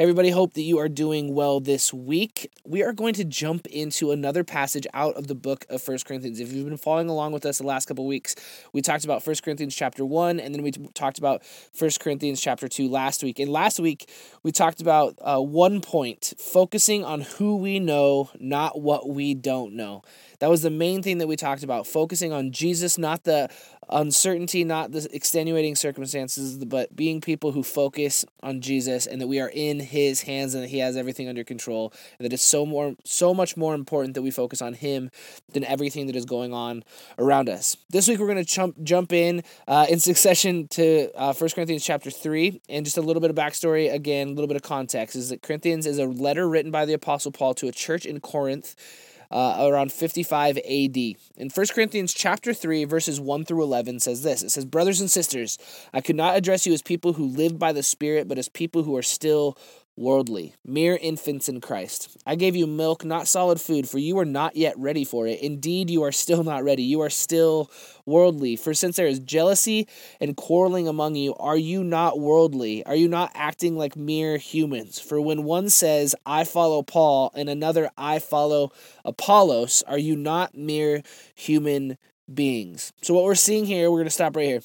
Everybody, hope that you are doing well this week. We are going to jump into another passage out of the book of First Corinthians. If you've been following along with us the last couple weeks, we talked about First Corinthians chapter 1, and then we talked about First Corinthians chapter 2 last week. And last week, we talked about uh, one point focusing on who we know, not what we don't know. That was the main thing that we talked about, focusing on Jesus, not the uncertainty, not the extenuating circumstances, but being people who focus on Jesus and that we are in his hands and that he has everything under control. And that it's so more so much more important that we focus on him than everything that is going on around us. This week we're going to jump jump in uh, in succession to uh, 1 Corinthians chapter 3 and just a little bit of backstory again, a little bit of context is that Corinthians is a letter written by the apostle Paul to a church in Corinth uh, around 55 AD. In 1 Corinthians chapter 3 verses 1 through 11 says this. It says, "Brothers and sisters, I could not address you as people who live by the Spirit, but as people who are still worldly, mere infants in Christ. I gave you milk, not solid food, for you are not yet ready for it. Indeed, you are still not ready. You are still worldly. For since there is jealousy and quarreling among you, are you not worldly? Are you not acting like mere humans? For when one says, I follow Paul, and another, I follow Apollos, are you not mere human beings? So, what we're seeing here, we're going to stop right here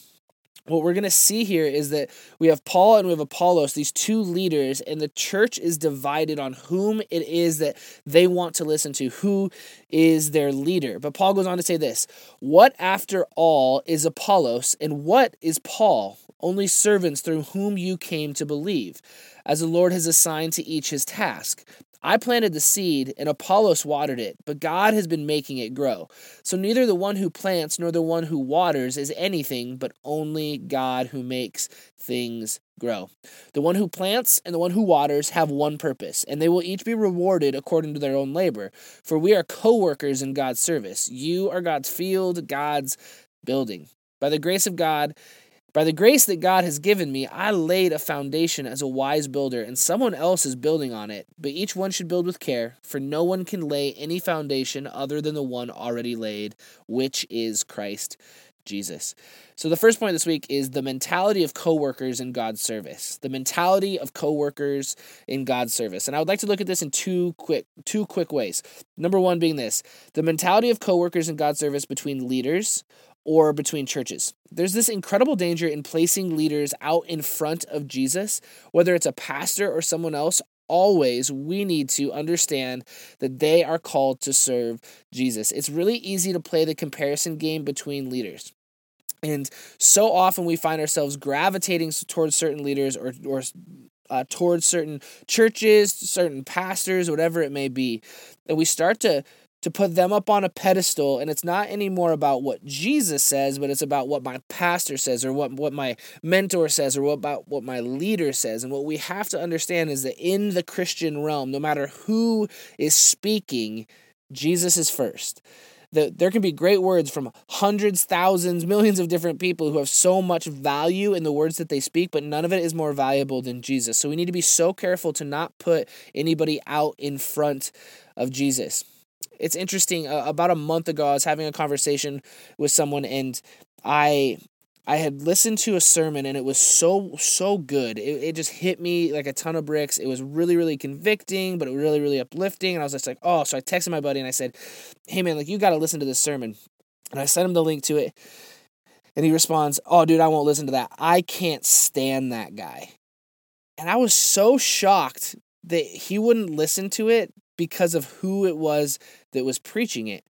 what we're going to see here is that we have Paul and we have Apollos, these two leaders, and the church is divided on whom it is that they want to listen to, who is their leader. But Paul goes on to say this What after all is Apollos, and what is Paul? Only servants through whom you came to believe, as the Lord has assigned to each his task. I planted the seed, and Apollos watered it, but God has been making it grow. So neither the one who plants nor the one who waters is anything, but only God who makes things grow. The one who plants and the one who waters have one purpose, and they will each be rewarded according to their own labor. For we are co workers in God's service. You are God's field, God's building. By the grace of God, by the grace that God has given me, I laid a foundation as a wise builder, and someone else is building on it. But each one should build with care, for no one can lay any foundation other than the one already laid, which is Christ Jesus. So the first point this week is the mentality of coworkers in God's service. The mentality of coworkers in God's service. And I would like to look at this in two quick two quick ways. Number 1 being this, the mentality of coworkers in God's service between leaders or between churches. There's this incredible danger in placing leaders out in front of Jesus, whether it's a pastor or someone else. Always, we need to understand that they are called to serve Jesus. It's really easy to play the comparison game between leaders. And so often we find ourselves gravitating towards certain leaders or, or uh, towards certain churches, certain pastors, whatever it may be. And we start to to put them up on a pedestal and it's not anymore about what Jesus says but it's about what my pastor says or what what my mentor says or what about what my leader says. And what we have to understand is that in the Christian realm no matter who is speaking Jesus is first. That there can be great words from hundreds, thousands, millions of different people who have so much value in the words that they speak, but none of it is more valuable than Jesus. So we need to be so careful to not put anybody out in front of Jesus it's interesting. Uh, about a month ago, I was having a conversation with someone, and I I had listened to a sermon, and it was so so good. It it just hit me like a ton of bricks. It was really really convicting, but it was really really uplifting. And I was just like, oh. So I texted my buddy and I said, hey man, like you got to listen to this sermon. And I sent him the link to it, and he responds, oh dude, I won't listen to that. I can't stand that guy. And I was so shocked that he wouldn't listen to it because of who it was that was preaching it.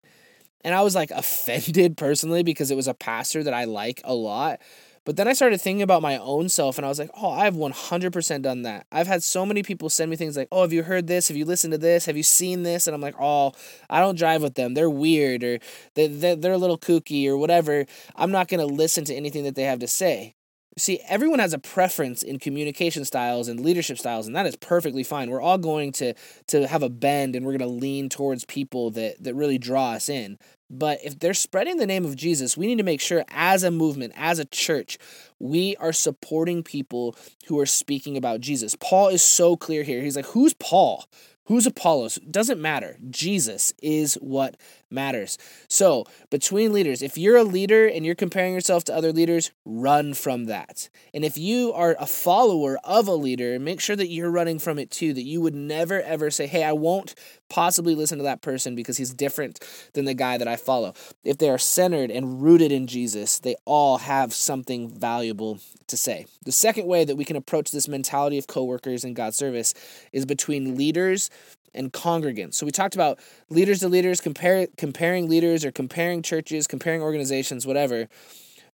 And I was like offended personally because it was a pastor that I like a lot. But then I started thinking about my own self and I was like, oh, I've 100% done that. I've had so many people send me things like, oh, have you heard this? Have you listened to this? Have you seen this? And I'm like, oh, I don't drive with them. They're weird or they're, they're a little kooky or whatever. I'm not going to listen to anything that they have to say. See, everyone has a preference in communication styles and leadership styles, and that is perfectly fine. We're all going to to have a bend and we're going to lean towards people that, that really draw us in. But if they're spreading the name of Jesus, we need to make sure as a movement, as a church, we are supporting people who are speaking about Jesus. Paul is so clear here. He's like, Who's Paul? Who's Apollos? Doesn't matter. Jesus is what matters. So, between leaders, if you're a leader and you're comparing yourself to other leaders, run from that. And if you are a follower of a leader, make sure that you're running from it too, that you would never ever say, hey, I won't possibly listen to that person because he's different than the guy that I follow. If they are centered and rooted in Jesus, they all have something valuable to say. The second way that we can approach this mentality of coworkers in God's service is between leaders and congregants. So we talked about leaders to leaders, compare, comparing leaders or comparing churches, comparing organizations, whatever.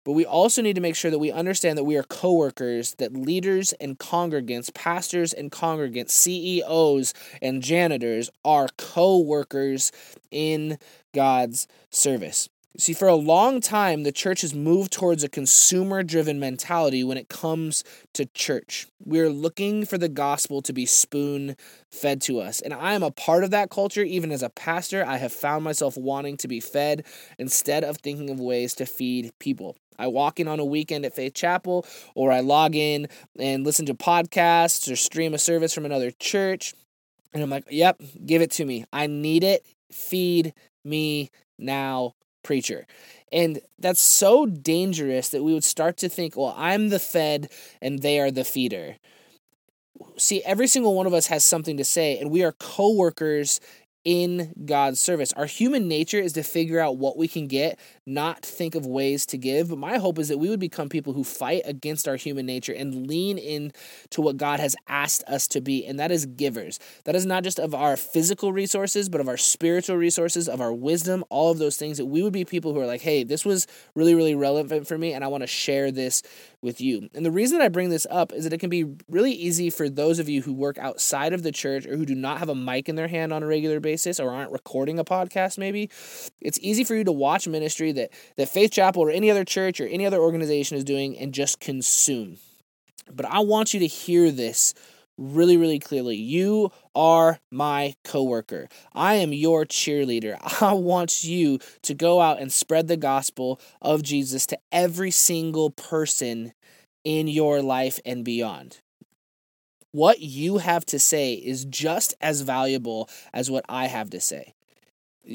But we also need to make sure that we understand that we are coworkers, that leaders and congregants, pastors and congregants, CEOs and janitors are co-workers in God's service. See, for a long time, the church has moved towards a consumer driven mentality when it comes to church. We're looking for the gospel to be spoon fed to us. And I am a part of that culture. Even as a pastor, I have found myself wanting to be fed instead of thinking of ways to feed people. I walk in on a weekend at Faith Chapel, or I log in and listen to podcasts or stream a service from another church. And I'm like, yep, give it to me. I need it. Feed me now preacher. And that's so dangerous that we would start to think, well, I'm the fed and they are the feeder. See, every single one of us has something to say, and we are co workers in God's service. Our human nature is to figure out what we can get, not think of ways to give. But my hope is that we would become people who fight against our human nature and lean in to what God has asked us to be, and that is givers. That is not just of our physical resources, but of our spiritual resources, of our wisdom, all of those things that we would be people who are like, "Hey, this was really really relevant for me and I want to share this with you." And the reason that I bring this up is that it can be really easy for those of you who work outside of the church or who do not have a mic in their hand on a regular basis basis or aren't recording a podcast maybe it's easy for you to watch ministry that that faith chapel or any other church or any other organization is doing and just consume. But i want you to hear this really really clearly. You are my coworker. I am your cheerleader. I want you to go out and spread the gospel of jesus to every single person in your life and beyond what you have to say is just as valuable as what I have to say.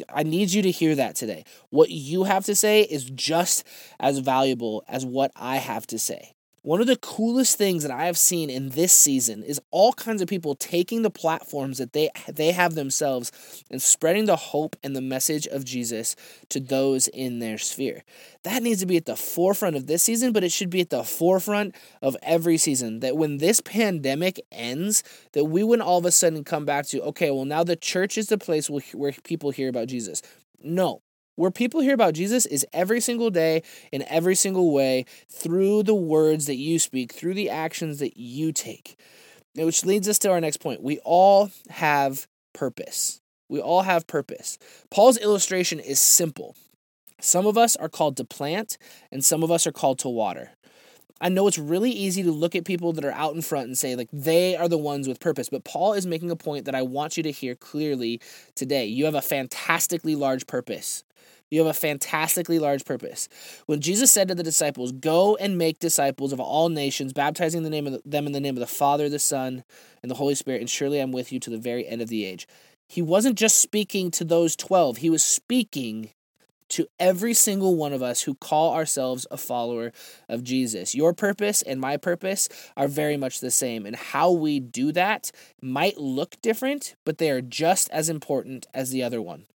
I need you to hear that today. What you have to say is just as valuable as what I have to say. One of the coolest things that I have seen in this season is all kinds of people taking the platforms that they they have themselves and spreading the hope and the message of Jesus to those in their sphere. That needs to be at the forefront of this season, but it should be at the forefront of every season. That when this pandemic ends, that we wouldn't all of a sudden come back to, okay, well now the church is the place where people hear about Jesus. No, where people hear about Jesus is every single day, in every single way, through the words that you speak, through the actions that you take. Which leads us to our next point. We all have purpose. We all have purpose. Paul's illustration is simple. Some of us are called to plant, and some of us are called to water. I know it's really easy to look at people that are out in front and say, like, they are the ones with purpose. But Paul is making a point that I want you to hear clearly today. You have a fantastically large purpose. You have a fantastically large purpose. When Jesus said to the disciples, Go and make disciples of all nations, baptizing the name of the, them in the name of the Father, the Son, and the Holy Spirit, and surely I'm with you to the very end of the age. He wasn't just speaking to those 12, he was speaking to every single one of us who call ourselves a follower of Jesus. Your purpose and my purpose are very much the same, and how we do that might look different, but they are just as important as the other one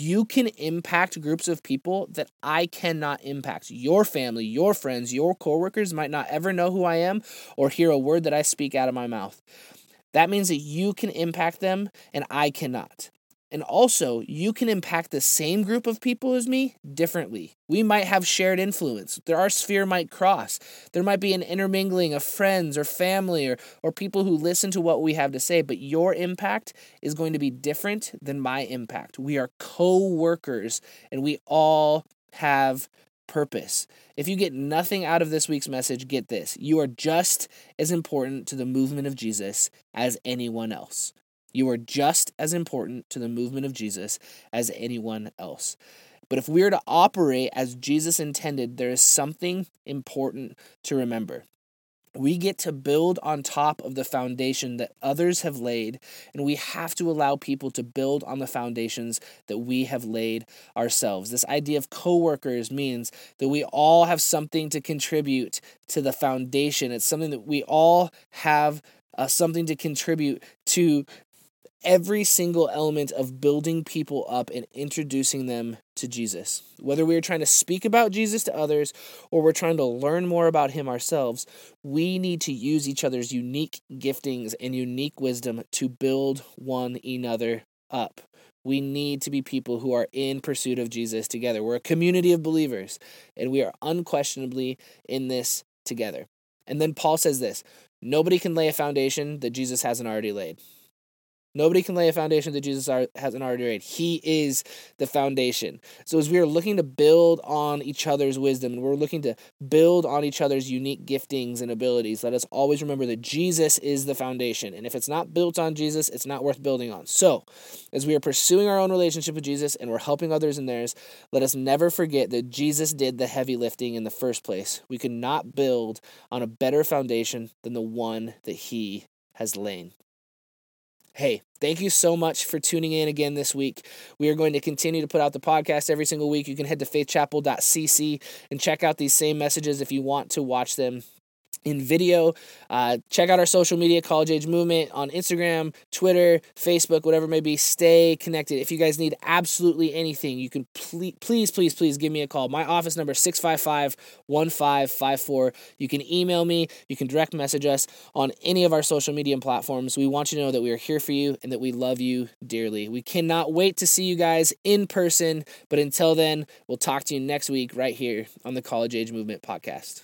you can impact groups of people that I cannot impact. Your family, your friends, your coworkers might not ever know who I am or hear a word that I speak out of my mouth. That means that you can impact them and I cannot. And also, you can impact the same group of people as me differently. We might have shared influence. There, our sphere might cross. There might be an intermingling of friends or family or, or people who listen to what we have to say, but your impact is going to be different than my impact. We are co workers and we all have purpose. If you get nothing out of this week's message, get this. You are just as important to the movement of Jesus as anyone else. You are just as important to the movement of Jesus as anyone else. But if we are to operate as Jesus intended, there is something important to remember. We get to build on top of the foundation that others have laid, and we have to allow people to build on the foundations that we have laid ourselves. This idea of coworkers means that we all have something to contribute to the foundation. It's something that we all have uh, something to contribute to every single element of building people up and introducing them to Jesus. Whether we are trying to speak about Jesus to others or we're trying to learn more about him ourselves, we need to use each other's unique giftings and unique wisdom to build one another up. We need to be people who are in pursuit of Jesus together. We're a community of believers, and we are unquestionably in this together. And then Paul says this nobody can lay a foundation that Jesus hasn't already laid. Nobody can lay a foundation that Jesus hasn't already laid. He is the foundation. So as we are looking to build on each other's wisdom and we're looking to build on each other's unique giftings and abilities, let us always remember that Jesus is the foundation. And if it's not built on Jesus, it's not worth building on. So as we are pursuing our own relationship with Jesus and we're helping others in theirs, let us never forget that Jesus did the heavy lifting in the first place. We could not build on a better foundation than the one that he has laid. Hey, thank you so much for tuning in again this week. We are going to continue to put out the podcast every single week. You can head to faithchapel.cc and check out these same messages if you want to watch them in video. Uh, check out our social media, College Age Movement, on Instagram, Twitter, Facebook, whatever may be. Stay connected. If you guys need absolutely anything, you can please, please, please, please give me a call. My office number is 655 1554. You can email me, you can direct message us on any of our social media platforms. We want you to know that we are here for you and that we love you dearly. We cannot wait to see you guys in person, but until then, we'll talk to you next week right here on the College Age Movement podcast.